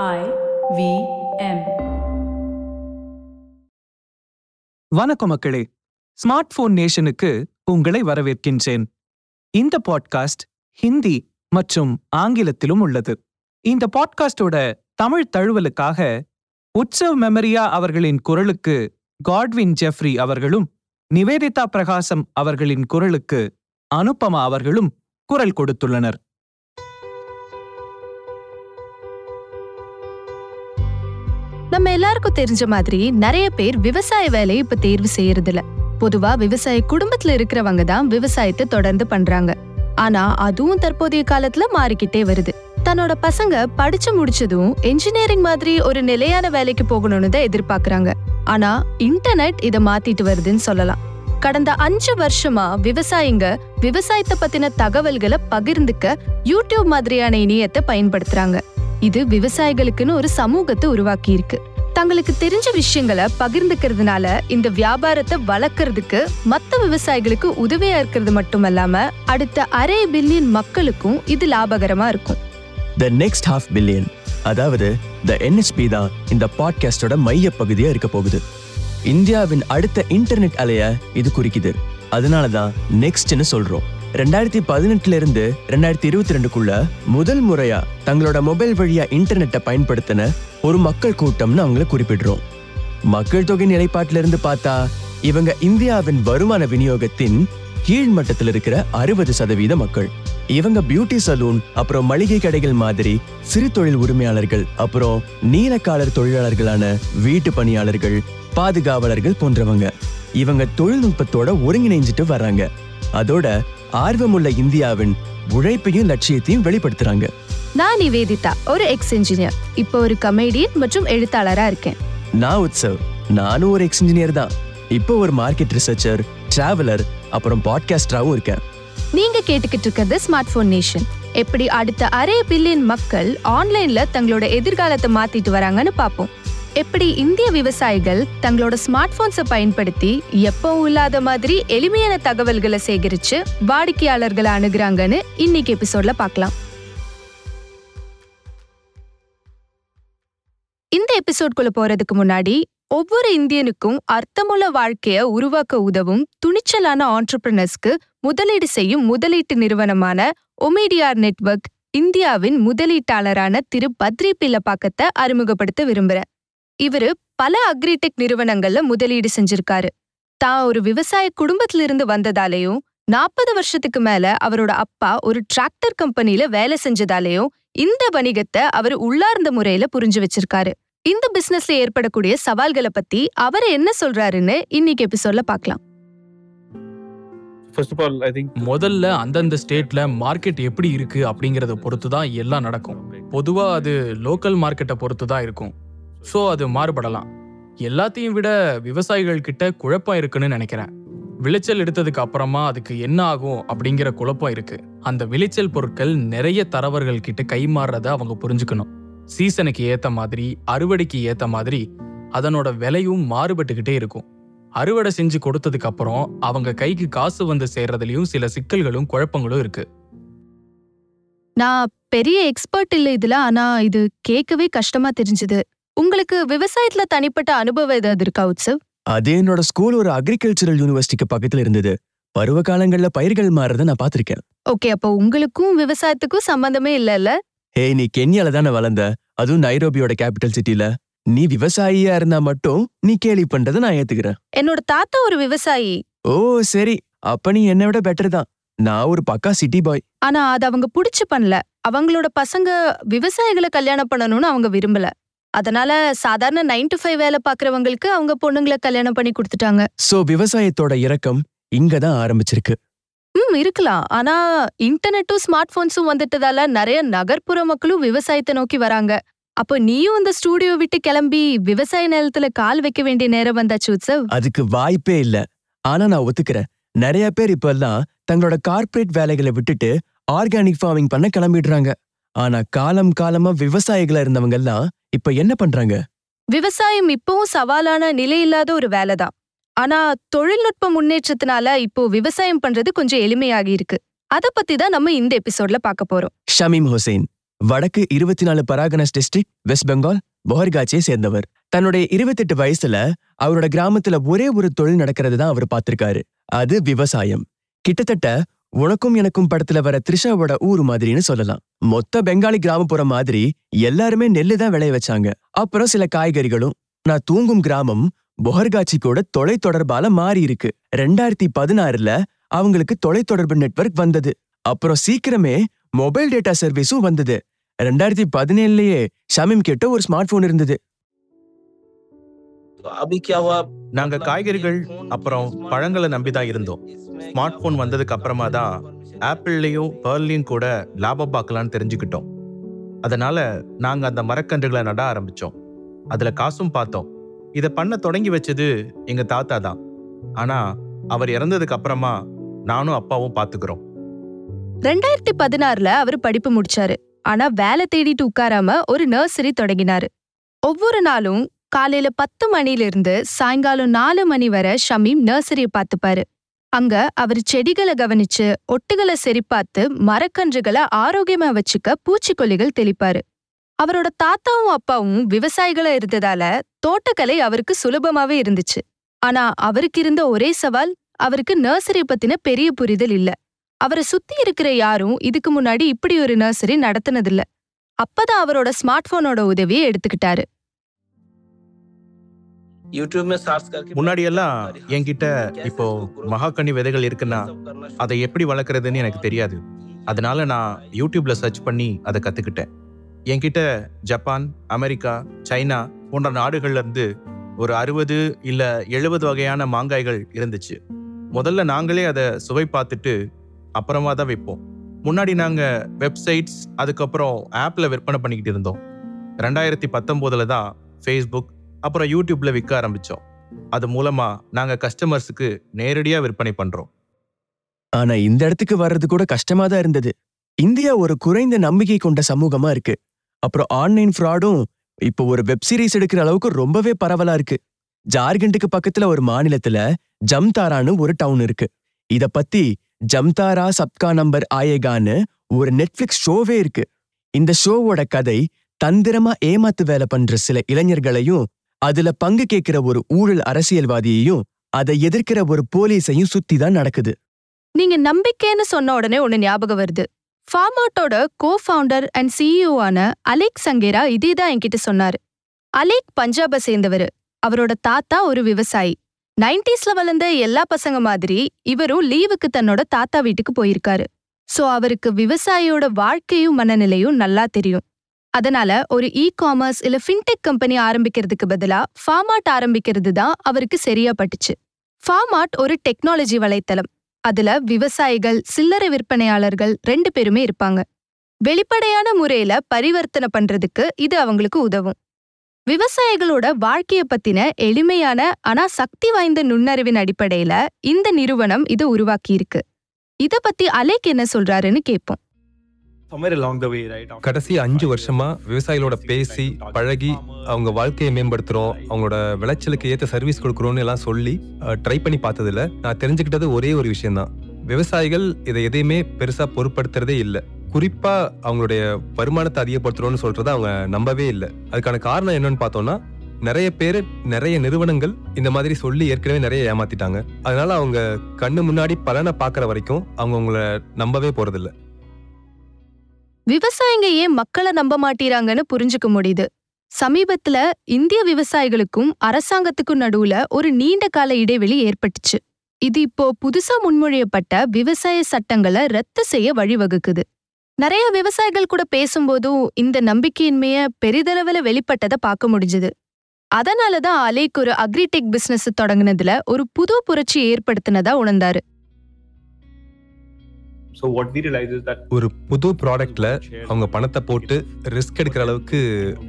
I V M வணக்கம் மக்களே. Smart phone நேஷனுக்கு உங்களை வரவேற்கின்றேன். இந்த பாட்காஸ்ட் ஹிந்தி மற்றும் ஆங்கிலத்திலும் உள்ளது. இந்த பாட்காஸ்டோட தமிழ் தழுவலுக்காக உற்சவ் மெமரியா அவர்களின் குரலுக்கு காட்வின் ஜெஃப்ரி அவர்களும் நிவேதிதா பிரகாசம் அவர்களின் குரலுக்கு அனுப்பமா அவர்களும் குரல் கொடுத்துள்ளனர். நம்ம எல்லாருக்கும் தெரிஞ்ச மாதிரி நிறைய பேர் விவசாய வேலையை இப்ப தேர்வு செய்யறது இல்ல பொதுவா விவசாய குடும்பத்துல இருக்கிறவங்க தான் விவசாயத்தை தொடர்ந்து பண்றாங்க. ஆனா அதுவும் தற்போதைய காலத்துல மாறிக்கிட்டே வருது. தன்னோட பசங்க படிச்சு முடிச்சதும் என்ஜினியரிங் மாதிரி ஒரு நிலையான வேலைக்கு போகணும்னு தான் எதிர்பார்க்கறாங்க. ஆனா இன்டர்நெட் இதை மாத்திட்டு வருதுன்னு சொல்லலாம். கடந்த அஞ்சு வருஷமா விவசாயிங்க விவசாயத்தை பத்தின தகவல்களை பகிர்ந்துக்க யூடியூப் மாதிரியான இணையத்தை பயன்படுத்துறாங்க. இது விவசாயிகளுக்குன்னு ஒரு சமூகத்தை உருவாக்கி இருக்கு தங்களுக்கு தெரிஞ்ச விஷயங்களை பகிர்ந்துக்கிறதுனால இந்த வியாபாரத்தை வளர்க்கறதுக்கு மத்த விவசாயிகளுக்கு உதவியா இருக்கிறது மட்டுமல்லாம அடுத்த அரை பில்லியன் மக்களுக்கும் இது லாபகரமா இருக்கும். த நெக்ஸ்ட் ஹாஃப் பில்லியன் அதாவது த என்எஸ்பி தான் இந்த பாட்காஸ்டோட மைய பகுதியா இருக்க போகுது. இந்தியாவின் அடுத்த இன்டர்நெட் அலைய இது குறிக்குது. அதனால தான் நெக்ஸ்ட்னு சொல்றோம். ரெண்டாயிரத்தி பதினெட்டுல இருந்து ரெண்டாயிரத்தி இருபத்தி ரெண்டுக்குள்ள முதல் முறையா தங்களோட மொபைல் வழியா இன்டர்நெட்டை பயன்படுத்தின ஒரு மக்கள் கூட்டம்னு அவங்கள குறிப்பிடுறோம். மக்கள் தொகை நிலைப்பாட்டில இருந்து பார்த்தா இவங்க இந்தியாவின் வருமான விநியோகத்தின் கீழ் மட்டத்தில் இருக்கிற அறுபது சதவீத மக்கள். இவங்க பியூட்டி சலூன் அப்புறம் மளிகை கடைகள் மாதிரி சிறு தொழில் உரிமையாளர்கள் அப்புறம் நீலக்காலர் தொழிலாளர்களான வீட்டு பணியாளர்கள் பாதுகாவலர்கள் போன்றவங்க. இவங்க தொழில்நுட்பத்தோட ஒருங்கிணைஞ்சிட்டு வர்றாங்க. அதோட ஆர்வமுள்ள இந்தியாவின் உழைப்பையும் லட்சியத்தையும் வெளிப்படுத்துறாங்க. நான் நிவேதிதா ஒரு எக்ஸ் இன்ஜினியர் இப்போ ஒரு கமெடியன் மற்றும் எழுத்தாளரா இருக்கேன். நான் உற்சவ் நானும் ஒரு எக்ஸ் இன்ஜினியர் தான். இப்போ ஒரு மார்க்கெட் ரிசர்ச்சர் டிராவலர் அப்புறம் பாட்காஸ்டராகவும் இருக்கேன். நீங்க கேட்டுக்கிட்டு இருக்கிறது ஸ்மார்ட் போன் நேஷன் எப்படி அடுத்த அரை பில்லியன் மக்கள் ஆன்லைன்ல தங்களோட எதிர்காலத்தை மாத்திட்டு வராங்கன்னு பாப்போம் எப்படி இந்திய விவசாயிகள் தங்களோட ஸ்மார்ட் போன்ஸை பயன்படுத்தி எப்பவும் இல்லாத மாதிரி எளிமையான தகவல்களை சேகரிச்சு வாடிக்கையாளர்களை அணுகிறாங்கன்னு இன்னைக்கு எபிசோட்ல பார்க்கலாம். இந்த எபிசோட்குள்ள போறதுக்கு முன்னாடி ஒவ்வொரு இந்தியனுக்கும் அர்த்தமுள்ள வாழ்க்கைய உருவாக்க உதவும் துணிச்சலான ஆண்டர்பிரினர்ஸ்க்கு முதலீடு செய்யும் முதலீட்டு நிறுவனமான ஒமேடியார் நெட்வொர்க் இந்தியாவின் முதலீட்டாளரான திரு பத்ரி பில்லப்பாக்கத்தை அறிமுகப்படுத்த விரும்புகிறேன் இவரு பல அக்ரிடெக் நிறுவனங்கள்ல முதலீடு செஞ்சிருக்காரு. தான் ஒரு விவசாய குடும்பத்துல இருந்து வந்ததாலேயும் நாற்பது வருஷத்துக்கு மேல அவரோட அப்பா ஒரு டிராக்டர் கம்பெனில வேலை செஞ்சதாலேயும் இந்த வணிகத்தை அவர் உள்ளார்ந்த முறையில புரிஞ்சு வச்சிருக்காரு. இந்த பிசினஸ்ல ஏற்படக்கூடிய சவால்களை பத்தி அவர் என்ன சொல்றாருன்னு இன்னைக்கு எபிசோட்ல பார்க்கலாம் first of all I think முதல்ல அந்தந்த ஸ்டேட்ல மார்க்கெட் எப்படி இருக்கு அப்படிங்கறத பொறுத்து தான் எல்லாம் நடக்கும். பொதுவா அது லோக்கல் மார்க்கெட்டை பொறுத்து தான் இருக்கும். ஸோ அது மாறுபடலாம். எல்லாத்தையும் விட விவசாயிகள் கிட்ட குழப்பம் இருக்குன்னு நினைக்கிறேன். விளைச்சல் எடுத்ததுக்கு அப்புறமா அதுக்கு என்ன ஆகும் அப்படிங்கிற குழப்பம் இருக்கு. அந்த விளைச்சல் பொருட்கள் நிறைய தரவர்கள் கிட்ட கைமாறுறத அவங்க புரிஞ்சுக்கணும். சீசனுக்கு ஏத்த மாதிரி அறுவடைக்கு ஏத்த மாதிரி அதனோட விலையும் மாறுபட்டுக்கிட்டே இருக்கும். அறுவடை செஞ்சு கொடுத்ததுக்கு அப்புறம் அவங்க கைக்கு காசு வந்து சேர்றதுலயும் சில சிக்கல்களும் குழப்பங்களும் இருக்கு. நான் பெரிய எக்ஸ்பர்ட் இல்ல இதுல ஆனா இது கேட்கவே கஷ்டமா தெரிஞ்சது. உங்களுக்கு விவசாயத்துல தனிப்பட்ட அனுபவம் ஏதாவது இருக்கா உத்சவ்? அது என்னோட ஸ்கூல் ஒரு அக்ரிகல்ச்சரல் யூனிவர்சிட்டிக்கு பக்கத்துல இருந்தது. பருவ காலங்கள்ல பயிர்கள் மாறுறத நான் பார்த்திருக்கேன். ஓகே அப்போ உங்களுக்கும் விவசாயத்துக்கும் சம்பந்தமே இல்லல்ல? ஹேய் நீ கென்யால தானே வளர்ந்த? அதுவும் நைரோபியோட கேபிட்டல் சிட்டில நீ விவசாயியா இருந்தா மட்டும் நீ கேலி பண்றதை நான் ஏத்துக்கிறேன். என்னோட தாத்தா ஒரு விவசாயி. ஓ சரி. அப்ப நீ என்னை விட பெட்டர் தான். நான் ஒரு பக்கா சிட்டி பாய் ஆனா அது அவங்க புடிச்சு பண்ணல. அவங்களோட பசங்க விவசாயிகளை கல்யாணம் பண்ணணும்னு அவங்க விரும்பல. அதனால சாதாரண நைன் டு ஃபைவ் வேலை பாக்குறவங்களுக்கு அவங்க பொண்ணுங்களை கல்யாணம் பண்ணி கொடுத்துட்டாங்க. சோ விவசாயத்தோட இறக்கம் இங்க தான் ஆரம்பிச்சிருக்கு. ம் இருக்கலாம். ஆனா இன்டர்நெட்டும் ஸ்மார்ட் போன்ஸும் வந்துட்டதால நிறைய நகர்ப்புற மக்களும் விவசாயத்தை நோக்கி வராங்க. அப்போ நீயும் இந்த ஸ்டூடியோ விட்டு கிளம்பி விவசாய நிலத்துல கால் வைக்க வேண்டிய நேரம் வந்தாச்சு உத்சவ்? அதுக்கு வாய்ப்பே இல்ல. ஆனா நான் ஒத்துக்கிறேன். நிறைய பேர் இப்ப எல்லாம் தங்களோட கார்ப்பரேட் வேலைகளை விட்டுட்டு ஆர்கானிக் ஃபார்மிங் பண்ண கிளம்பிடுறாங்க. ஆனா காலம் காலமா விவசாயிகளா இருந்தவங்க எல்லாம் இப்ப என்ன பண்றாங்க? விவசாயம் இப்பவும் சவாலான நிலையில்லாத ஒரு வேலைதான். ஆனா தொழில்நுட்ப முன்னேற்றத்தினால இப்போ விவசாயம் பண்றது கொஞ்சம் எளிமையாகி இருக்கு. அத பத்தி தான் நம்ம இந்த எபிசோட்ல பார்க்க போறோம். ஷமீம் ஹுசைன் வடக்கு இருபத்தி நாலு பராகனஸ் டிஸ்ட்ரிக்ட் வெஸ்ட் பெங்கால் பொஹர்காச்சியை சேர்ந்தவர். தன்னுடைய இருபத்தெட்டு வயசுல அவரோட கிராமத்துல ஒரே ஒரு தொழில் நடக்கிறது தான் அவர் பார்த்திருக்காரு. அது விவசாயம். கிட்டத்தட்ட உனக்கும் எனக்கும் படத்துல வர த்ரிஷாவோட ஊர் மாதிரின்னு சொல்லலாம். மொத்த பெங்காலி கிராமப்புறம் மாதிரி எல்லாருமே நெல்லு தான் விளைய வச்சாங்க. அப்புறம் சில காய்கறிகளும் நான் தூங்கும் கிராமம் பொஹர்காட்சிக்கோட தொலை தொடர்பால மாறி இருக்கு ரெண்டாயிரத்தி பதினாறுல அவங்களுக்கு தொலை தொடர்பு நெட்வொர்க் வந்தது. அப்புறம் சீக்கிரமே மொபைல் டேட்டா சர்வீஸும் வந்தது. ரெண்டாயிரத்தி பதினேழுலயே ஷமிம் கிட்ட ஒரு ஸ்மார்ட் போன் இருந்தது நாங்க காய்கறிகள் அப்புறம் பழங்களை நம்பிதான் இருந்தோம். ஸ்மார்ட் ஃபோன் வந்ததுக்கு அப்புறமா தான் ஆப்பிள்லயும் பேர்லையும் கூட லாபம் பார்க்கலான்னு தெரிஞ்சுக்கிட்டோம். அதனால நாங்க அந்த மரக்கன்றுகளை நட ஆரம்பிச்சோம். அதுல காசும் பார்த்தோம். இதை பண்ண தொடங்கி வச்சது எங்க தாத்தா தான். ஆனா அவர் இறந்ததுக்கு அப்புறமா நானும் அப்பாவும் பாத்துக்கிறோம் ரெண்டாயிரத்தி பதினாறுல அவர் படிப்பு முடிச்சாரு. ஆனா வேலை தேடிட்டு உட்காராம ஒரு நர்சரி தொடங்கினாரு. ஒவ்வொரு நாளும் காலையில பத்து மணில இருந்து சாயங்காலம் நாலு மணி வரை ஷமீம் நர்சரியை பார்த்துப்பாரு. அங்க அவர் செடிகளை கவனிச்சு ஒட்டுகளை சரிபார்த்து மரக்கன்றுகளை ஆரோக்கியமா வச்சுக்க பூச்சிக்கொல்லிகள் தெளிப்பாரு. அவரோட தாத்தாவும் அப்பாவும் விவசாயிகளா இருந்ததால தோட்டக்கலை அவருக்கு சுலபமாவே இருந்துச்சு. ஆனா அவருக்கு இருந்த ஒரே சவால் அவருக்கு நர்சரி பத்தின பெரிய புரிதல் இல்ல. அவரை சுத்தி இருக்கிற யாரும் இதுக்கு முன்னாடி இப்படி ஒரு நர்சரி நடத்தினதில்ல. அப்பதான் அவரோட ஸ்மார்ட் போனோட உதவியை எடுத்துக்கிட்டாரு. முன்னாடி எல்லாம் என்கிட்ட இப்போ மகாக்கனி விதைகள் இருக்குன்னா அதை எப்படி வளர்க்குறதுன்னு எனக்கு தெரியாது. அதனால நான் யூடியூப்ல சர்ச் பண்ணி அதை கத்துக்கிட்டேன். என்கிட்ட ஜப்பான் அமெரிக்கா சைனா போன்ற நாடுகள்ல இருந்து ஒரு அறுபது இல்ல எழுபது வகையான மாங்காய்கள் இருந்துச்சு. முதல்ல நாங்களே அதை சுவை பார்த்துட்டு அப்புறமா தான் வைப்போம். முன்னாடி நாங்க வெப்சைட்ஸ் அதுக்கப்புறம் ஆப்ல விற்பனை பண்ணிக்கிட்டு இருந்தோம். ரெண்டாயிரத்தி பத்தொன்பதுல தான் ஃபேஸ்புக் அப்புறம் யூடியூப்ல விற்க ஆரம்பிச்சோம். அது மூலமா நாங்க கஸ்டமர்ஸுக்கு நேரடியா விற்பனை பண்றோம். ஆனா இந்த இடத்துக்கு வர்றது கூட கஷ்டமா தான் இருந்தது. இந்தியா ஒரு குறைந்த நம்பிக்கை கொண்ட சமூகமா இருக்கு. அப்புறம் ஆன்லைன் ஃப்ராடும் இப்போ ஒரு வெப் சீரிஸ் எடுக்கிற அளவுக்கு ரொம்பவே பரவலா இருக்கு. ஜார்க்கண்டுக்கு பக்கத்துல ஒரு மாநிலத்துல ஜம்தாரான்னு ஒரு டவுன் இருக்கு. இத பத்தி ஜம்தாரா சப்கா நம்பர் ஆயேகான்னு ஒரு நெட்ஃபிளிக்ஸ் ஷோவே இருக்கு. இந்த ஷோவோட கதை தந்திரமா ஏமாத்து வேலை பண்ற சில இளைஞர்களையும் அதுல பங்கு கேட்கிற ஒரு ஊழல் அரசியல்வாதியையும் அதை எதிர்க்கிற ஒரு போலீஸையும் சுத்தி தான் நடக்குது. நீங்க நம்பிக்கைன்னு சொன்ன உடனே ஒண்ணு ஞாபகம் வருது. ஃபார்மாட்டோட கோ ஃபவுண்டர் அண்ட் சிஇஓ ஆன அலேக் சங்கேரா இதே தான் என்கிட்ட சொன்னாரு. அலேக் பஞ்சாபை சேர்ந்தவர். அவரோட தாத்தா ஒரு விவசாயி. நைன்டிஸ்ல வளர்ந்த எல்லா பசங்க மாதிரி இவரும் லீவுக்கு தன்னோட தாத்தா வீட்டுக்கு போயிருக்காரு. சோ அவருக்கு விவசாயியோட வாழ்க்கையும் மனநிலையும் நல்லா தெரியும். அதனால ஒரு இ காமர்ஸ் இல்ல ஃபின்டெக் கம்பெனி ஆரம்பிக்கிறதுக்கு பதிலா ஃபார்மாட் ஆரம்பிக்கிறது தான் அவருக்கு சரியா பட்டுச்சு ஃபார்மாட் ஒரு டெக்னாலஜி வலைத்தளம். அதுல விவசாயிகள் சில்லறை விற்பனையாளர்கள் ரெண்டு பேருமே இருப்பாங்க. வெளிப்படையான முறையில பரிவர்த்தனை பண்றதுக்கு இது அவங்களுக்கு உதவும். விவசாயிகளோட வாழ்க்கைய பத்தின எளிமையான ஆனா சக்தி வாய்ந்த நுண்ணறிவின் அடிப்படையில இந்த நிறுவனம் இதை உருவாக்கியிருக்கு. இத பத்தி அலேக் என்ன சொல்றாருன்னு கேட்போம். கடைசி அஞ்சு வருஷமா விவசாயிகளோட பேசி பழகி அவங்க வாழ்க்கையை மேம்படுத்துறோம் அவங்களோட விளைச்சலுக்கு ஏத்த சர்வீஸ் கொடுக்குறோம்னு எல்லாம் சொல்லி ட்ரை பண்ணி பார்த்ததுல நான் தெரிஞ்சுக்கிட்டது ஒரே ஒரு விஷயம்தான். விவசாயிகள் இதை எதையுமே பெருசா பொருட்படுத்துறதே இல்ல. குறிப்பா அவங்களுடைய வருமானத்தை அதிகப்படுத்துறோம்னு சொல்றத அவங்க நம்பவே இல்லை. அதுக்கான காரணம் என்னன்னு பார்த்தோம்னா நிறைய பேர் நிறைய நிறுவனங்கள் இந்த மாதிரி சொல்லி ஏற்கனவே நிறைய ஏமாத்திட்டாங்க. அதனால அவங்க கண்ணு முன்னாடி பலனை பார்க்குற வரைக்கும் அவங்க உங்களை நம்பவே போறதில்ல. விவசாயிங்க ஏன் மக்களை நம்ப மாட்டீறாங்கன்னு புரிஞ்சுக்க முடியுது. சமீபத்துல இந்திய விவசாயிகளுக்கும் அரசாங்கத்துக்கும் நடுவுல ஒரு நீண்ட கால இடைவெளி ஏற்பட்டுச்சு. இது இப்போ புதுசா முன்மொழியப்பட்ட விவசாய சட்டங்களை ரத்து செய்ய வழிவகுக்குது. நிறைய விவசாயிகள் கூட பேசும்போதும் இந்த நம்பிக்கையின்மைய பெரிதளவுல வெளிப்பட்டதை பார்க்க முடிஞ்சுது. அதனாலதான் அலேக் ஒரு அக்ரிடெக் பிசினஸ் தொடங்குனதுல ஒரு புது புரட்சி ஏற்படுத்தினதா உணர்ந்தாரு. ஒரு புது ப்ராடக்ட்ல அவங்க பணத்தை போட்டு ரிஸ்க் எடுக்கிற அளவுக்கு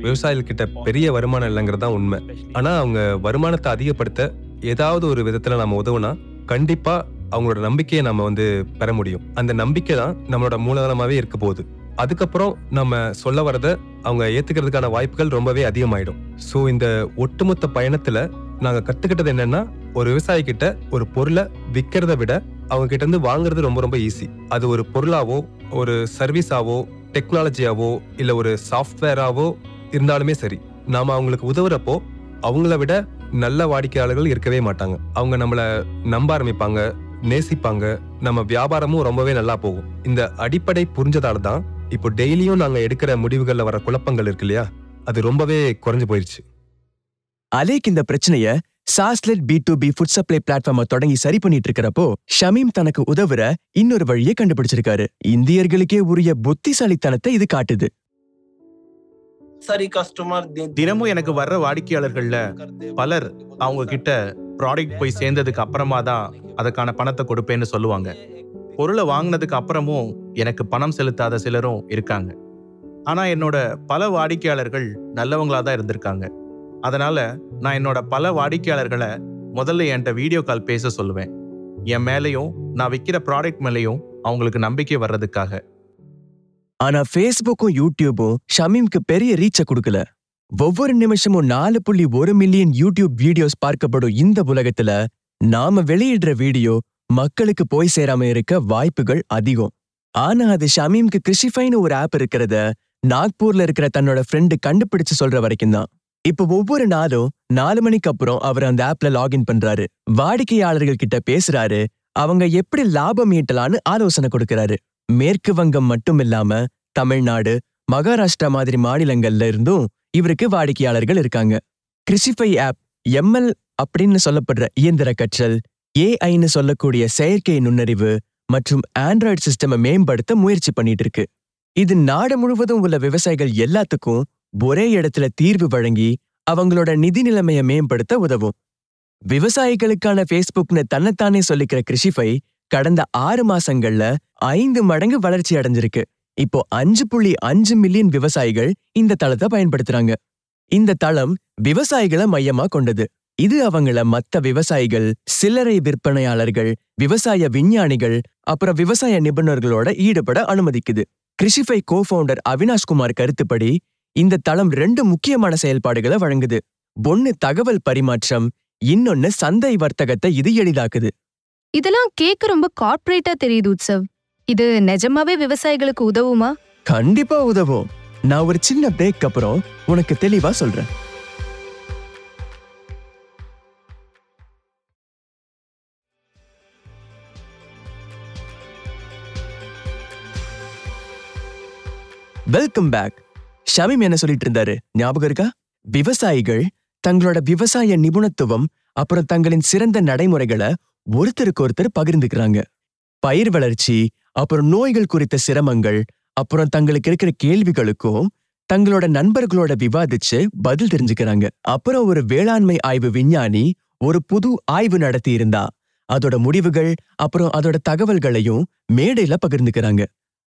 விவசாயிகள் பெரிய வருமானம் இல்லைங்கிறது தான் உண்மை. ஆனா அவங்க வருமானத்தை அதிகப்படுத்த ஏதாவது ஒரு விதத்துல நம்ம உதவுனா கண்டிப்பா அவங்களோட நம்பிக்கையை நம்ம வந்து பெற முடியும். அந்த நம்பிக்கை தான் நம்மளோட மூலதனமாவே இருக்க போகுது. அதுக்கப்புறம் நம்ம சொல்ல வரத அவங்க ஏத்துக்கிறதுக்கான வாய்ப்புகள் ரொம்பவே அதிகமாயிடும். ஸோ இந்த ஒட்டுமொத்த பயணத்துல நாங்க கத்துக்கிட்டது என்னன்னா ஒரு விவசாயி கிட்ட ஒரு பொருளை விற்கிறத விட அவங்க கிட்ட இருந்து வாங்குறது ரொம்ப ரொம்ப ஈஸி அது ஒரு பொருளாவோ ஒரு சர்வீஸாவோ டெக்னாலஜியாவோ இல்லை ஒரு சாஃப்ட்வேராவோ இருந்தாலுமே சரி நாம அவங்களுக்கு உதவுறப்போ அவங்கள விட நல்ல வாடிக்கையாளர்கள் இருக்கவே மாட்டாங்க. அவங்க நம்மளை நம்ப ஆரம்பிப்பாங்க நேசிப்பாங்க நம்ம வியாபாரமும் ரொம்பவே நல்லா போகும். இந்த அடிப்படை புரிஞ்சதால தான் இப்போ டெய்லியும் நாங்கள் எடுக்கிற முடிவுகளில் வர குழப்பங்கள் இருக்கு இல்லையா? அது ரொம்பவே குறைஞ்சு போயிருச்சு. அலேக் இந்த பிரச்சனையை சாஸ்லெட் B to B food supply பிளாட்ஃபார்மை தொடங்கி சரி பண்ணிட்டு இருக்கிறப்போ ஷமீம் தனக்கு உதவுற இன்னொரு வழியை கண்டுபிடிச்சிருக்காரு. இந்தியர்களுக்கே உரிய புத்திசாலித்தனத்தை இது காட்டுது. சரி கஸ்டமர் தினமும் எனக்கு வர்ற வாடிக்கையாளர்கள்ல பலர் அவங்க கிட்ட ப்ராடக்ட் போய் சேர்ந்ததுக்கு அப்புறமா தான் அதுக்கான பணத்தை கொடுப்பேன்னு சொல்லுவாங்க. பொருளை வாங்கினதுக்கு அப்புறமும் எனக்கு பணம் செலுத்தாத சிலரும் இருக்காங்க. ஆனா என்னோட பல வாடிக்கையாளர்கள் நல்லவங்களா தான் இருந்திருக்காங்க. அதனால நான் என்னோட பல வாடிக்கையாளர்களை முதல்ல என்கிட்ட வீடியோ கால் பேச சொல்லுவேன். என் மேலேயும் நான் விற்கிற ப்ராடக்ட் மேலேயும் அவங்களுக்கு நம்பிக்கை வர்றதுக்காக. ஆனா ஃபேஸ்புக்கும் யூடியூபும் ஷமீம்க்கு பெரிய ரீச்சை கொடுக்கல. ஒவ்வொரு நிமிஷமும் நாலு புள்ளி ஒரு மில்லியன் யூடியூப் வீடியோஸ் பார்க்கப்படும் இந்த உலகத்துல நாம வெளியிடுற வீடியோ மக்களுக்கு போய் சேராம இருக்க வாய்ப்புகள் அதிகம். ஆனா அது ஷமீம்க்கு கிருஷிஃபைன்னு ஒரு ஆப் இருக்கிறத நாக்பூர்ல இருக்கிற தன்னோட ஃப்ரெண்டு கண்டுபிடிச்சு சொல்ற வரைக்கும் தான் இப்ப ஒவ்வொரு நாளும் நாலு மணிக்கு அப்புறம் அவர் அந்த ஆப்ல லாகின் பண்றாரு. வாடிக்கையாளர்கள் கிட்ட பேசுறாரு. அவங்க எப்படி லாபம் ஈட்டலான்னு ஆலோசனை கொடுக்கறாரு. மேற்கு வங்கம் மட்டும் இல்லாம தமிழ்நாடு மகாராஷ்டிரா மாதிரி மாநிலங்கள்ல இருந்தும் இவருக்கு வாடிக்கையாளர்கள் இருக்காங்க. கிறிசிஃபை ஆப் எம்எல் அப்படின்னு சொல்லப்படுற இயந்திர கற்றல் ஏஐன்னு சொல்லக்கூடிய செயற்கை நுண்ணறிவு மற்றும் ஆண்ட்ராய்டு சிஸ்டமை மேம்படுத்த முயற்சி பண்ணிட்டு இருக்கு. இது நாடு முழுவதும் உள்ள விவசாயிகள் எல்லாத்துக்கும் ஒரே இடத்துல தீர்வு வழங்கி அவங்களோட நிதி நிலைமையை மேம்படுத்த உதவும். விவசாயிகளுக்கான ஃபேஸ்புக்னு தன்னைத்தானே சொல்லிக்கிற கிருஷிஃபை கடந்த ஆறு மாசங்கள்ல ஐந்து மடங்கு வளர்ச்சி அடைஞ்சிருக்கு. இப்போ அஞ்சு புள்ளி அஞ்சு மில்லியன் விவசாயிகள் இந்த தளத்தை பயன்படுத்துறாங்க. இந்த தளம் விவசாயிகளை மையமா கொண்டது. இது அவங்கள மத்த விவசாயிகள் சில்லறை விற்பனையாளர்கள் விவசாய விஞ்ஞானிகள் அப்புறம் விவசாய நிபுணர்களோட ஈடுபட அனுமதிக்குது. கிருஷிஃபை கோஃபவுண்டர் அவினாஷ்குமார் கருத்துப்படி இந்த தளம் ரெண்டு முக்கியமான செயல்பாடுகளை வழங்குது. ஒன்னு தகவல் பரிமாற்றம் இன்னொன்னு சந்தை வர்த்தகத்தை இது எளிதாக்குது. இதெல்லாம் கேட்க ரொம்ப கார்ப்பரேட்டா தெரியுது உற்சவ் இது நிஜமாவே விவசாயிகளுக்கு உதவுமா? கண்டிப்பா உதவும். நான் ஒரு சின்ன பிரேக் அப்புறம் உனக்கு தெளிவா சொல்றேன். வெல்கம் பேக் ஷமீம் என்ன சொல்லிட்டு இருந்தாரு ஞாபகம் இருக்கா? விவசாயிகள் தங்களோட விவசாய நிபுணத்துவம் அப்புறம் தங்களின் சிறந்த நடைமுறைகளை ஒருத்தருக்கு ஒருத்தர் பகிர்ந்துக்கிறாங்க. பயிர் வளர்ச்சி அப்புறம் நோய்கள் குறித்த சிரமங்கள் அப்புறம் தங்களுக்கு இருக்கிற கேள்விகளுக்கும் தங்களோட நண்பர்களோட விவாதிச்சு பதில் தெரிஞ்சுக்கிறாங்க. அப்புறம் ஒரு வேளாண்மை ஆய்வு விஞ்ஞானி ஒரு புது ஆய்வு நடத்தி இருந்தா அதோட முடிவுகள் அப்புறம் அதோட தகவல்களையும் மேடையில பகிர்ந்துக்கிறாங்க.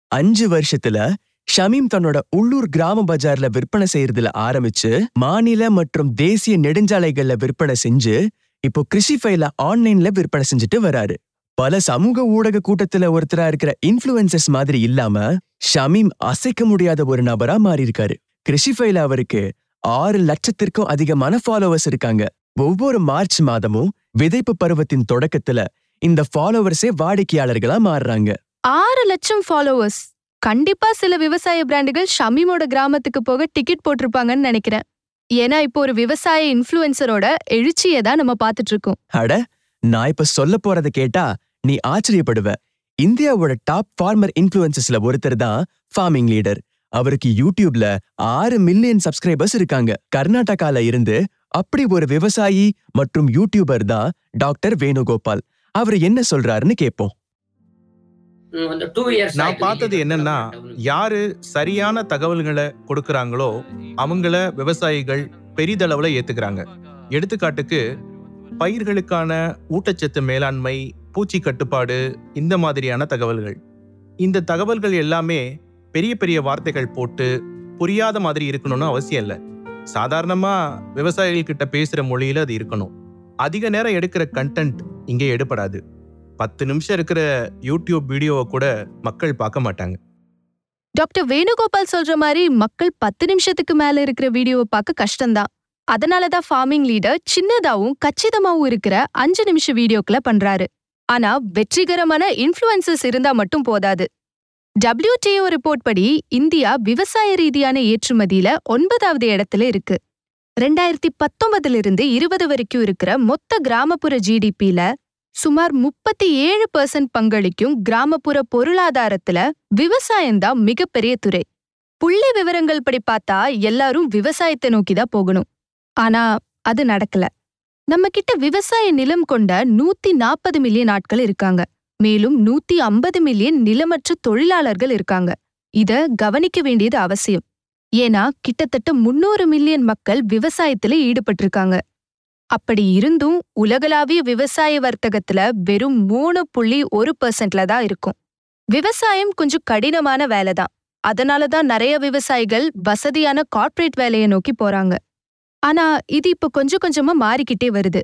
அஞ்சு வருஷத்துல ஷமீம் தன்னோட உள்ளூர் கிராம பஜார்ல விற்பனை செய்யறதுல ஆரம்பிச்சு மாநில மற்றும் தேசிய நெடுஞ்சாலைகள்ல விற்பனை செஞ்சு இப்போ கிருஷிஃபைல ஆன்லைன்ல விற்பனை செஞ்சுட்டு வராரு. பல சமூக ஊடக கூட்டத்துல ஒருத்தரா இருக்கிற இன்ஃப்ளூயன்சஸ் மாதிரி இல்லாம ஷமீம் அசைக்க முடியாத ஒரு நபரா மாறியிருக்காரு. கிருஷிஃபைல அவருக்கு ஆறு லட்சத்திற்கும் அதிகமான ஃபாலோவர்ஸ் இருக்காங்க. ஒவ்வொரு மார்ச் மாதமும் விதைப்பு பருவத்தின் தொடக்கத்துல இந்த ஃபாலோவர்ஸே வாடிக்கையாளர்களா மாறுறாங்க. ஆறு லட்சம் ஃபாலோவர்ஸ். கண்டிப்பா சில விவசாய பிராண்டுகள் ஷமீமோட கிராமத்துக்கு போக டிக்கெட் போட்டிருப்பாங்கன்னு நினைக்கிறேன். ஏன்னா இப்போ ஒரு விவசாய இன்ஃப்ளூயன்சரோட எழுச்சியை தான் நம்ம பார்த்துட்டு இருக்கோம் அட நான் இப்ப சொல்ல போறத கேட்டா நீ ஆச்சரியப்படுவ. இந்தியாவோட டாப் ஃபார்மர் இன்ஃப்ளூயன்சஸ்ல ஒருத்தர் தான் ஃபார்மிங் லீடர் அவருக்கு யூடியூப்ல ஆறு மில்லியன் சப்ஸ்கிரைபர்ஸ் இருக்காங்க. கர்நாடகால இருந்து அப்படி ஒரு விவசாயி மற்றும் யூடியூபர் தான் டாக்டர் வேணுகோபால். அவர் என்ன சொல்றாருன்னு கேட்போம் நான் பார்த்தது என்னன்னா யாரு சரியான தகவல்களை கொடுக்கறாங்களோ அவங்கள விவசாயிகள் பெரிதளவுல ஏத்துக்கிறாங்க. எடுத்துக்காட்டுக்கு பயிர்களுக்கான ஊட்டச்சத்து மேலாண்மை பூச்சி கட்டுப்பாடு இந்த மாதிரியான தகவல்கள். இந்த தகவல்கள் எல்லாமே பெரிய பெரிய வார்த்தைகள் போட்டு புரியாத மாதிரி இருக்கணும்னு அவசியம் இல்லை. சாதாரணமா விவசாயிகள் கிட்ட பேசுற மொழியில அது இருக்கணும். அதிக நேரம் எடுக்கிற கண்டென்ட் இங்கே எடுபடாது. பத்து நிமிஷம் இருக்கிற யூடியூப் வீடியோவை கூட மக்கள் பார்க்க மாட்டாங்க. டாக்டர் வேணுகோபால் சொல்ற மாதிரி மக்கள் பத்து நிமிஷத்துக்கு மேல இருக்கிற வீடியோவை பார்க்க கஷ்டம்தான். அதனாலதான் ஃபார்மிங் லீடர் சின்னதாவும் கச்சிதமாவும் இருக்கிற அஞ்சு நிமிஷ வீடியோக்களை பண்றாரு. ஆனா வெற்றிகரமான இன்ஃப்ளூயன்சஸ் இருந்தா மட்டும் போதாது. டபிள்யூடிஓ ரிப்போர்ட் படி இந்தியா விவசாய ரீதியான ஏற்றுமதியில ஒன்பதாவது இடத்துல இருக்கு. ரெண்டாயிரத்தி பத்தொன்பதுல இருந்து இருபது வரைக்கும் இருக்கிற மொத்த கிராமப்புற ஜிடிபில சுமார் முப்பத்தி ஏழு பர்சன்ட் பங்களிக்கும் கிராமப்புற பொருளாதாரத்துல விவசாயம்தான் மிகப்பெரிய துறை. புள்ளி விவரங்கள் படி பார்த்தா எல்லாரும் விவசாயத்தை நோக்கி தான் போகணும். ஆனா அது நடக்கல. நம்ம கிட்ட விவசாய நிலம் கொண்ட நூத்தி நாற்பது மில்லியன் ஆட்கள் இருக்காங்க. மேலும் நூத்தி ஐம்பது மில்லியன் நிலமற்ற தொழிலாளர்கள் இருக்காங்க. இத கவனிக்க வேண்டியது அவசியம். ஏன்னா கிட்டத்தட்ட முன்னூறு மில்லியன் மக்கள் விவசாயத்துல ஈடுபட்டிருக்காங்க. அப்படி இருந்தும் உலகளாவிய விவசாய வர்த்தகத்துல வெறும் மூணு புள்ளி ஒரு பர்சன்ட்ல தான் இருக்கும். விவசாயம் கொஞ்சம் கடினமான வேலை தான் அதனால தான் நிறைய விவசாயிகள் வசதியான கார்ப்பரேட் வேலையை நோக்கி போறாங்க. ஆனா இது இப்ப கொஞ்சம் கொஞ்சமா மாறிக்கிட்டே வருது.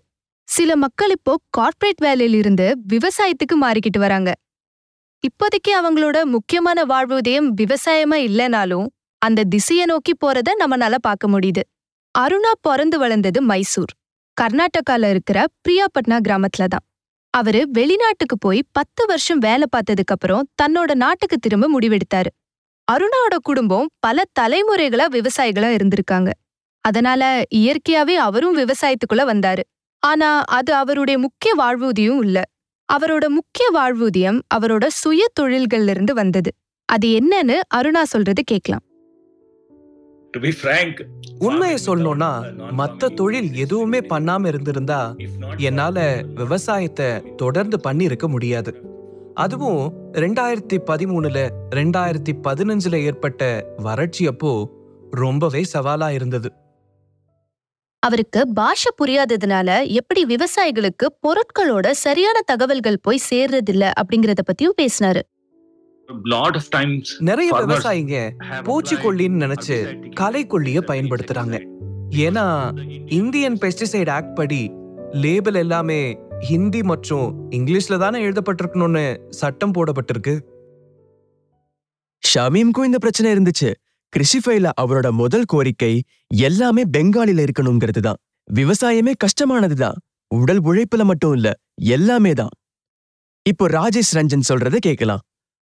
சில மக்கள் இப்போ கார்ப்பரேட் வேலையிலிருந்து விவசாயத்துக்கு மாறிக்கிட்டு வராங்க. இப்போதைக்கு அவங்களோட முக்கியமான வாழ்வுதயம் விவசாயமா இல்லைனாலும் அந்த திசையை நோக்கி போறத நம்மனால பார்க்க முடியுது. அருணா பிறந்து வளர்ந்தது மைசூர். கர்நாடகால இருக்கிற பிரியாபட்னா கிராமத்துல தான். அவரு வெளிநாட்டுக்கு போய் பத்து வருஷம் வேலை பார்த்ததுக்கு அப்புறம் தன்னோட நாட்டுக்கு திரும்ப முடிவெடுத்தாரு. அருணாவோட குடும்பம் பல தலைமுறைகளா விவசாயிகளா இருந்திருக்காங்க. அதனால இயற்கையாவே அவரும் விவசாயத்துக்குள்ள வந்தாரு. ஆனா அது அவருடைய முக்கிய வாழ்வூதியம் இல்ல. அவரோட முக்கிய வாழ்வூதியம் அவரோட சுய தொழில்கள்ல இருந்து வந்தது. அது என்னன்னு அருணா சொல்றது கேட்கலாம். உண்மையை சொல்லணும்னா மத்த தொழில் எதுவுமே பண்ணாம இருந்திருந்தா என்னால விவசாயத்தை தொடர்ந்து பண்ணி இருக்க முடியாது. அதுவும் ரெண்டாயிரத்தி பதிமூணுல ரெண்டாயிரத்தி பதினஞ்சுல ஏற்பட்ட வறட்சி அப்போ ரொம்பவே சவாலா இருந்தது. அவருக்கு பாஷை புரியாததுனால எப்படி விவசாயிகளுக்கு பொருட்களோட சரியான தகவல்கள் போய் சேர்றதில்ல அப்படிங்கறத பத்தியும் பேசினாரு. நிறைய விவசாயிங்க பூச்சிக்கொல்லின்னு நினைச்சு களைக்கொல்லிய பயன்படுத்துறாங்க. ஏன்னா இந்தியன் பெஸ்டிசைட் ஆக்ட் படி லேபிள் எல்லாமே ஹிந்தி மற்றும் இங்கிலீஷ்ல தானே எழுதப்பட்டிருக்கணும்னு சட்டம் போடப்பட்டிருக்கு. ஷமீம்க்கும் இந்த பிரச்சனை இருந்துச்சு. கிருஷிஃபைல அவரோட முதல் கோரிக்கை எல்லாமே பெங்காலில இருக்கணுங்கிறது தான். விவசாயமே கஷ்டமானதுதான் உடல் உழைப்புல மட்டும் இல்ல எல்லாமே தான். இப்போ ராஜேஷ் ரஞ்சன் சொல்றத கேட்கலாம்.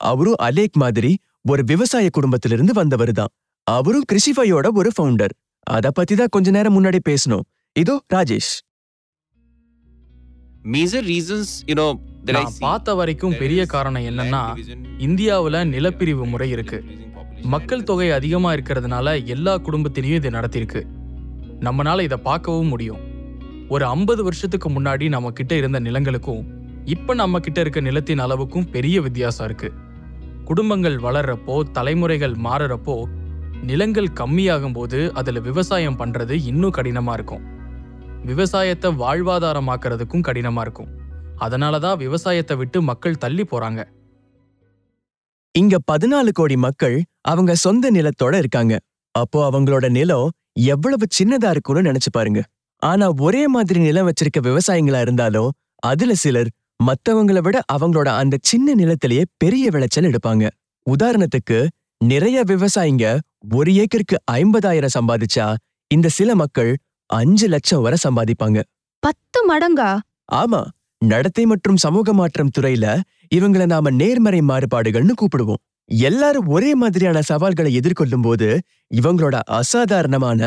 அவரும் அலேக் மாதிரி ஒரு விவசாய குடும்பத்திலிருந்து வந்தவர் தான். அவரும் கிருஷிஃபையோட ஒரு ஃபவுண்டர் அத பத்தி தான் கொஞ்ச நேரம் முன்னாடி பேசணும். இதோ ராஜேஷ். Know that I நான் பார்த்த வரைக்கும் பெரிய காரணம் என்னன்னா இந்தியாவுல நிலப்பிரிவு முறை இருக்கு. மக்கள் தொகை அதிகமா இருக்கிறதுனால எல்லா குடும்பத்திலையும் இது நடத்திருக்கு. நம்மனால இதை பார்க்கவும் முடியும். ஒரு ஐம்பது வருஷத்துக்கு முன்னாடி நம்ம கிட்ட இருந்த நிலங்களுக்கும் இப்ப நம்ம கிட்ட இருக்க நிலத்தின் அளவுக்கும் பெரிய வித்தியாசம் இருக்கு. குடும்பங்கள் வளர்றப்போ தலைமுறைகள் மாறுறப்போ நிலங்கள் கம்மியாகும் போது அதுல விவசாயம் பண்றது இன்னும் கடினமா இருக்கும். விவசாயத்தை வாழ்வாதாரமாக்குறதுக்கும் கடினமா இருக்கும். அதனால தான் விவசாயத்தை விட்டு மக்கள் தள்ளி போறாங்க. இங்க பதினாலு கோடி மக்கள் அவங்க சொந்த நிலத்தோட இருக்காங்க. அப்போ அவங்களோட நிலம் எவ்வளவு சின்னதா இருக்கும்னு நினைச்சு பாருங்க. ஆனா ஒரே மாதிரி நிலம் வச்சிருக்க விவசாயிங்களா இருந்தாலும் அதுல சிலர் மத்தவங்கள விட அவங்களோட அந்த சின்ன நிலத்திலேயே பெரிய விளைச்சல் எடுப்பாங்க. உதாரணத்துக்கு நிறைய விவசாயிங்க ஒரு ஏக்கருக்கு ஐம்பதாயிரம் சம்பாதிச்சா இந்த சில மக்கள் அஞ்சு லட்சம் வரை சம்பாதிப்பாங்க. பத்து மடங்கா? ஆமா நடத்தை மற்றும் சமூக மாற்றம் துறையில இவங்கள நாம நேர்மறை மாறுபாடுகள்னு கூப்பிடுவோம். எல்லாரும் ஒரே மாதிரியான சவால்களை எதிர்கொள்ளும் போது இவங்களோட அசாதாரணமான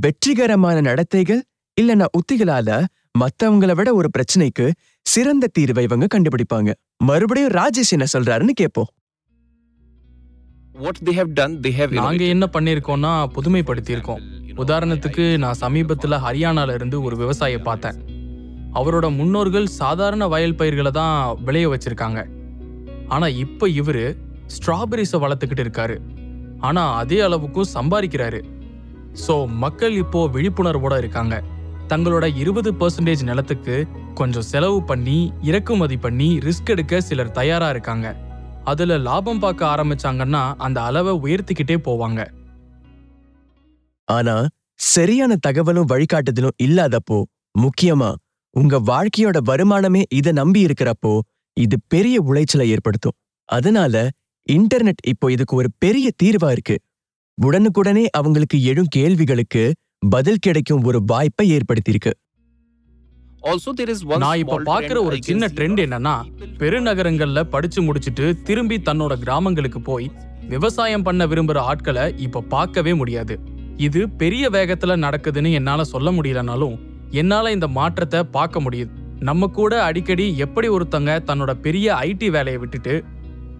வெற்றிகரமான நடத்தைகள் இல்லனா உத்திகளால மத்தவங்கள விட ஒரு பிரச்சனைக்கு சிறந்த தீர்வை இவங்க கண்டுபிடிப்பாங்க. மறுபடியும் ராஜேஷ் என்ன சொல்றாருன்னு கேட்போம் what they have done they have நாங்க. என்ன பண்ணிருக்கோம்னா புதுமைப்படுத்தியிருக்கோம். உதாரணத்துக்கு நான் சமீபத்துல ஹரியானால இருந்து ஒரு விவசாயியை பார்த்தேன். அவரோட முன்னோர்கள் சாதாரண வயல் பயிர்களை தான் விளைய வச்சிருக்காங்க. ஆனா இப்ப இவரு ஸ்ட்ராபெரிஸை வளர்த்துக்கிட்டு இருக்காரு. ஆனா அதே அளவுக்கும் சம்பாதிக்கிறாரு. சோ மக்கள் இப்போ விழிப்புணர்வோட இருக்காங்க. தங்களோட இருபது பர்சன்டேஜ் நிலத்துக்கு கொஞ்சம் செலவு பண்ணி இறக்குமதி பண்ணி ரிஸ்க் எடுக்க சிலர் தயாரா இருக்காங்க. அதுல லாபம் பார்க்க ஆரம்பிச்சாங்கன்னா அந்த அளவை உயர்த்திக்கிட்டே போவாங்க. ஆனா சரியான தகவலும் வழிகாட்டுதலும் இல்லாதப்போ முக்கியமா உங்க வாழ்க்கையோட வருமானமே இத நம்பி இருக்கிறப்போ இது பெரிய உளைச்சலை ஏற்படுத்தும். அதனால இன்டர்நெட் இப்போ இதுக்கு ஒரு பெரிய தீர்வா இருக்கு. உடனுக்குடனே அவங்களுக்கு எழும் கேள்விகளுக்கு பதில் கிடைக்கும் ஒரு வாய்ப்பை ஏற்படுத்தியிருக்கு. நான் இப்ப பாக்குற trend ஒரு சின்ன ட்ரெண்ட் என்னன்னா பெருநகரங்கள்ல படிச்சு முடிச்சிட்டு திரும்பி தன்னோட கிராமங்களுக்கு போய் விவசாயம் பண்ண விரும்புற ஆட்களை இப்ப பார்க்கவே முடியாது. இது பெரிய வேகத்துல நடக்குதுன்னு என்னால சொல்ல முடியலனாலும் என்னால இந்த மாற்றத்தை பார்க்க முடியுது. நம்ம கூட அடிக்கடி எப்படி ஒருத்தங்க தன்னோட பெரிய ஐடி வேலையை விட்டுட்டு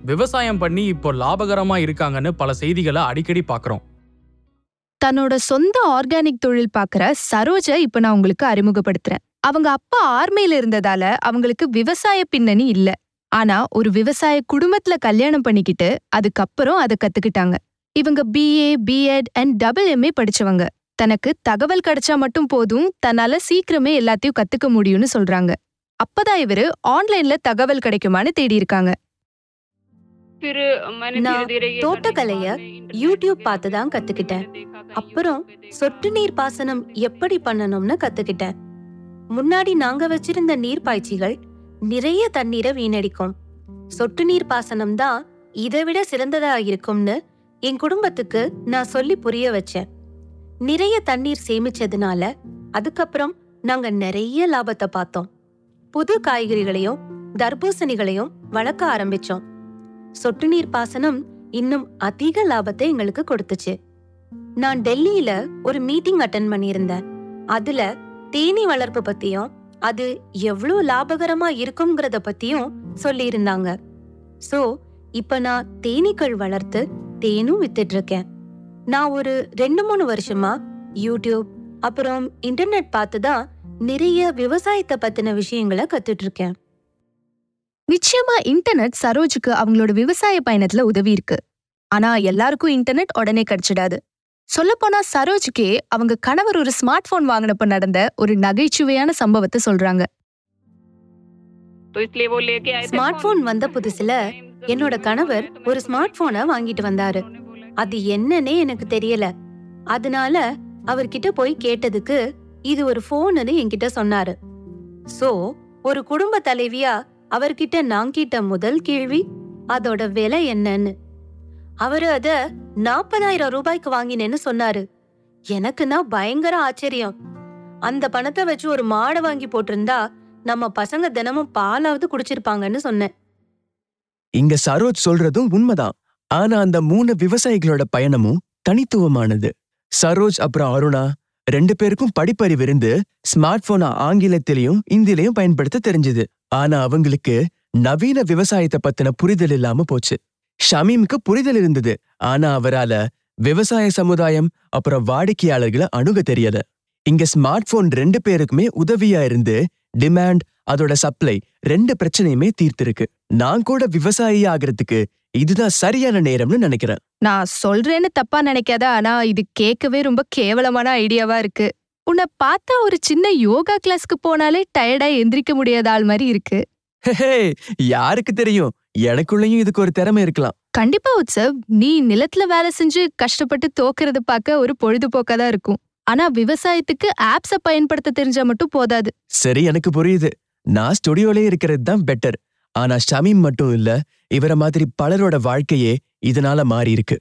விவசாயம் பண்ணி இப்போ லாபகரமா இருக்காங்கன்னு பல செய்திகளை அடிக்கடி பார்க்கறோம். தன்னோட சொந்த ஆர்கானிக் தொழில் பார்க்கற சரோஜை இப்ப நான் உங்களுக்கு அறிமுகப்படுத்துறேன். அவங்க அப்பா ஆர்மையில இருந்ததால அவங்களுக்கு விவசாய பின்னணி இல்ல. ஆனா ஒரு விவசாய குடும்பத்துல கல்யாணம் பண்ணிக்கிட்டு அதுக்கப்புறம் அதை கத்துக்கிட்டாங்க. இவங்க BA BEd and double MA படிச்சவங்க. தனக்கு தகவல் கிடைச்சா மட்டும் போதும் தன்னால சீக்கிரமே எல்லாத்தையும் கத்துக்க முடியும்னு சொல்றாங்க. அப்பதான் இவரு ஆன்லைன்ல தகவல் கிடைக்குமான்னு தேடி இருக்காங்க. நான் தோட்டக்கலைய யூடியூப் பார்த்து தான் கத்துக்கிட்டேன். அப்புறம் சொட்டு நீர் பாசனம் எப்படி பண்ணணும்னு கத்துக்கிட்டேன். முன்னாடி நாங்க வச்சிருந்த நீர் பாய்ச்சிகள் நிறைய தண்ணீரை வீணடிக்கும். சொட்டு நீர் பாசனம் தான் இதை விட சிறந்ததா இருக்கும்னு என் குடும்பத்துக்கு நான் சொல்லி புரிய வச்சேன். நிறைய தண்ணீர் சேமிச்சதுனால அதுக்கப்புறம் நாங்க நிறைய லாபத்தை பார்த்தோம். புது காய்கறிகளையும் தர்பூசணிகளையும் வளர்க்க ஆரம்பிச்சோம். சொட்டு நீர் பாசனம் இன்னும் அதிக லாபத்தை எங்களுக்கு கொடுத்துச்சு. நான் டெல்லியில ஒரு மீட்டிங் அட்டன் பண்ணியிருந்தேன். அதுல தேனீ வளர்ப்பு பத்தியும் அது எவ்வளவு லாபகரமா இருக்குங்கிறத பத்தியும் சொல்லியிருந்தாங்க. சோ இப்ப நான் தேனீக்கள் வளர்த்து தேனும் வித்துட்டு இருக்கேன் நான் ஒரு ரெண்டு மூணு வருஷமா யூடியூப் அப்புறம் இன்டர்நெட் பார்த்து தான் நிறைய விவசாயத்தை பத்தின விஷயங்களை கத்துட்டு இருக்கேன் நிச்சயமா இன்டர்நெட் சரோஜுக்கு அவங்களோட விவசாய பயணத்துல உதவி இருக்கு ஆனா எல்லாருக்கும் இன்டர்நெட் உடனே கிடைச்சிடாது. சொல்லப்போனா சரோஜுக்கே அவங்க கணவர் ஒரு ஸ்மார்ட் போன் வாங்கினப்ப நடந்த ஒரு நகைச்சுவையான சம்பவத்தை சொல்றாங்க. ஸ்மார்ட் போன் வந்த புதுசுல என்னோட கணவர் ஒரு ஸ்மார்ட் போனை வாங்கிட்டு வந்தாரு. அது என்னன்னே எனக்கு தெரியல. அதனால அவர்கிட்ட போய் கேட்டதுக்கு இது ஒரு போன்னு என்கிட்ட சொன்னாரு. சோ ஒரு குடும்ப தலைவியா அவர்கிட்ட நான் கேட்ட முதல் கேள்வி அதோட விலை என்னன்னு. அவரு அத நாற்பதாயிரம் ரூபாய்க்கு வாங்கினேன்னு சொன்னாரு. எனக்குன்னா பயங்கர ஆச்சரியம். அந்த பணத்தை வச்சு ஒரு மாடை வாங்கி போட்டிருந்தா நம்ம பசங்க தினமும் பாலாவது குடிச்சிருப்பாங்கன்னு சொன்னேன். இங்க சரோஜ் சொல்றதும் உண்மைதான். ஆனா அந்த மூணு விவசாயிகளோட பயணமும் தனித்துவமானது. சரோஜ் அப்புறம் அருணா ரெண்டு பேருக்கும் படிப்பறிவு இருந்து ஸ்மார்ட் போனை ஆங்கிலத்திலையும் இந்தியிலையும் பயன்படுத்த தெரிஞ்சது. ஆனா அவங்களுக்கு நவீன விவசாயத்தை பத்தின புரிதல் இல்லாம போச்சு. ஷமீமுக்கு புரிதல் இருந்தது. ஆனா அவரால விவசாய சமுதாயம் அப்புறம் வாடிக்கையாளர்களை அணுக தெரியல. இங்க ஸ்மார்ட் போன் ரெண்டு பேருக்குமே உதவியா இருந்து டிமாண்ட் அதோட சப்ளை ரெண்டு பிரச்சனையுமே தீர்த்திருக்கு. நான் கூட விவசாயி ஆகிறதுக்கு இதுதான் சரியான நேரம்னு நினைக்கிறேன். நான் சொல்றேன்னு தப்பா நினைக்காத ஆனா இது கேட்கவே ரொம்ப கேவலமான ஐடியாவா இருக்கு. உன்னை பார்த்தா ஒரு சின்ன யோகா கிளாஸ்க்கு போனாலே டயர்டா எந்திரிக்க முடியாத ஆள் மாதிரி இருக்கு. யாருக்கு தெரியும்? எனக்குள்ளயும் இதுக்கு ஒரு திறமை இருக்கலாம். கண்டிப்பா உற்சவ் நீ நிலத்துல வேலை செஞ்சு கஷ்டப்பட்டு தோக்குறத பார்க்க ஒரு பொழுதுபோக்கா தான் இருக்கும். ஆனா விவசாயத்துக்கு ஆப்ஸ பயன்படுத்த தெரிஞ்சா மட்டும் போதாது. சரி எனக்கு புரியுது. நான் ஸ்டுடியோலயே இருக்கிறது தான் பெட்டர் ஆனா ஷமீம் மட்டும் இல்ல இவர மாதிரி பலரோட வாழ்க்கையே இதனால மாறி இருக்கு.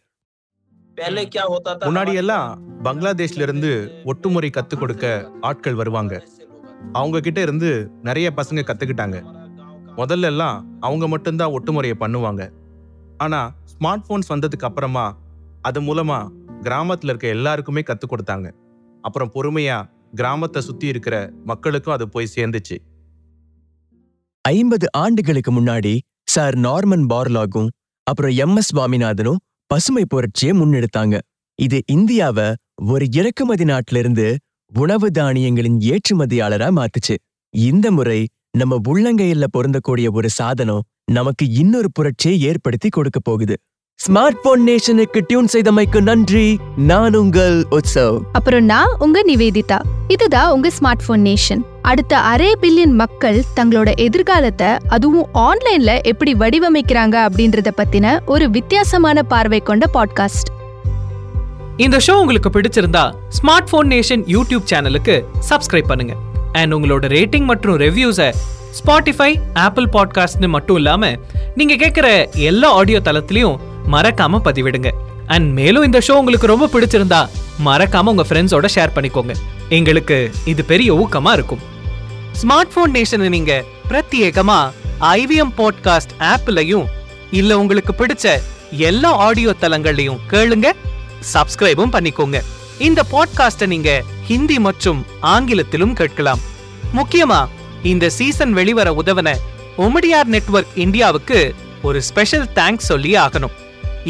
முன்னாடி எல்லாம் பங்களாதேஷ்ல இருந்து ஒட்டுமுறை கத்து கொடுக்க ஆட்கள் வருவாங்க. அவங்க கிட்ட இருந்து நிறைய பசங்க கத்துக்கிட்டாங்க. முதல்ல எல்லாம் அவங்க மட்டும்தான் ஒட்டுமுறையை பண்ணுவாங்க. ஆனா ஸ்மார்ட் போன்ஸ் வந்ததுக்கு அப்புறமா அது மூலமா கிராமத்துல இருக்க எல்லாருக்குமே கத்துக் கொடுத்தாங்க. அப்புறம் பொறுமையா கிராமத்தை சுத்தி இருக்கிற மக்களுக்கும் அது போய் சேர்ந்துச்சு. ஐம்பது ஆண்டுகளுக்கு முன்னாடி சார் நார்மன் பார்லாகும் அப்புறம் எம் எஸ் சுவாமிநாதனும் பசுமை புரட்சியை முன்னெடுத்தாங்க. இது இந்தியாவை ஒரு இறக்குமதி நாட்டில இருந்து உணவு தானியங்களின் ஏற்றுமதியாளரா மாத்துச்சு. இந்த முறை நம்ம உள்ளங்கையில பொருந்தக்கூடிய ஒரு சாதனம் நமக்கு இன்னொரு புரட்சியை ஏற்படுத்தி கொடுக்க போகுது. ஸ்மார்ட் போன் நேஷனுக்கு டியூன் செய்தமைக்கு நன்றி. நான் உங்கள் உற்சவ் அப்புறம் நான் உங்க நிவேதிதா. இதுதான் உங்க ஸ்மார்ட் போன் நேஷன் அடுத்த அரை பில்லியன் மக்கள் தங்களோட எதிர்காலத்தை அதுவும் ஆன்லைன்ல எப்படி வடிவமைக்கிறாங்க அப்படின்றத பத்தின ஒரு வித்தியாசமான பார்வை கொண்ட பாட்காஸ்ட் இந்த ஷோ உங்களுக்கு பிடிச்சிருந்தா ஸ்மார்ட் போன் நேஷன் யூடியூப் சேனலுக்கு சப்ஸ்கிரைப் பண்ணுங்க. அண்ட் உங்களோட ரேட்டிங் மற்றும் ரெவ்யூஸை ஸ்பாட்டிஃபை ஆப்பிள் பாட்காஸ்ட்னு மட்டும் இல்லாமல் நீங்கள் கேட்குற எல்லா ஆடியோ தளத்துலையும் மறக்காம பதிவிடுங்க. அண்ட் மேலும் இந்த ஷோ உங்களுக்கு ரொம்ப பிடிச்சிருந்தா மறக்காம உங்க ஃப்ரெண்ட்ஸோட ஷேர் பண்ணிக்கோங்க. எங்களுக்கு இது பெரிய ஊக்கமா இருக்கும். ஸ்மார்ட் போன் நேஷனை நீங்க பிரத்யேகமா ஐவிஎம் பாட்காஸ்ட் ஆப்லயும் இல்ல உங்களுக்கு பிடிச்ச எல்லா ஆடியோ தளங்கள்லயும் கேளுங்க சப்ஸ்கிரைபும் பண்ணிக்கோங்க. இந்த பாட்காஸ்ட்டை நீங்க ஹிந்தி மற்றும் ஆங்கிலத்திலும் கேட்கலாம். முக்கியமா இந்த சீசன் வெளிவர உதவன ஒமடியார் நெட்வொர்க் இந்தியாவுக்கு ஒரு ஸ்பெஷல் தேங்க்ஸ் சொல்லி ஆகணும்.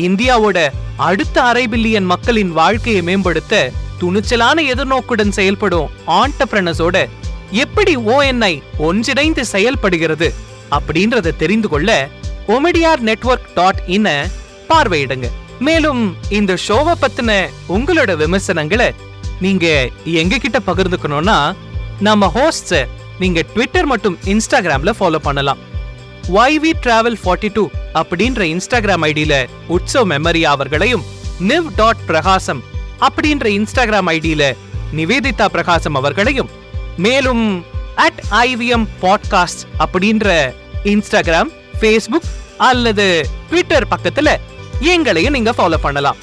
இந்தியாவோட அடுத்த அரை பில்லியன் மக்களின் வாழ்க்கையை மேம்படுத்த துணிச்சலான எதிர்நோக்குடன் செயல்படும் ஆண்டப்ரனஸோட எப்படி ஓஎன்ஐ ஒன்றிணைந்து செயல்படுகிறது அப்படின்றத தெரிந்து கொள்ள ஒமடியார் நெட்வொர்க் டாட் இன்ன பார்வையிடுங்க. மேலும் இந்த ஷோவை பத்தின உங்களோட விமர்சனங்களை நீங்க எங்க கிட்ட பகிர்ந்துக்கணும்னா நம்ம ஹோஸ்ட்ஸை நீங்க ட்விட்டர் மற்றும் இன்ஸ்டாகிராம்ல ஃபாலோ பண்ணலாம். வைவி ட்ராவல் ஃபார்ட்டி டூ அப்படின்ற இன்ஸ்டாகிராம் ஐடியில உற்சவ் மெமரி அவர்களையும் நிவ் டாட் பிரகாசம் அப்படின்ற இன்ஸ்டாகிராம் ஐடியில நிவேதிதா பிரகாசம் அவர்களையும் மேலும் அட் ஐவிஎம் பாட்காஸ்ட் அப்படின்ற இன்ஸ்டாகிராம் ஃபேஸ்புக் அல்லது ட்விட்டர் பக்கத்துல எங்களையும் நீங்க ஃபாலோ பண்ணலாம்.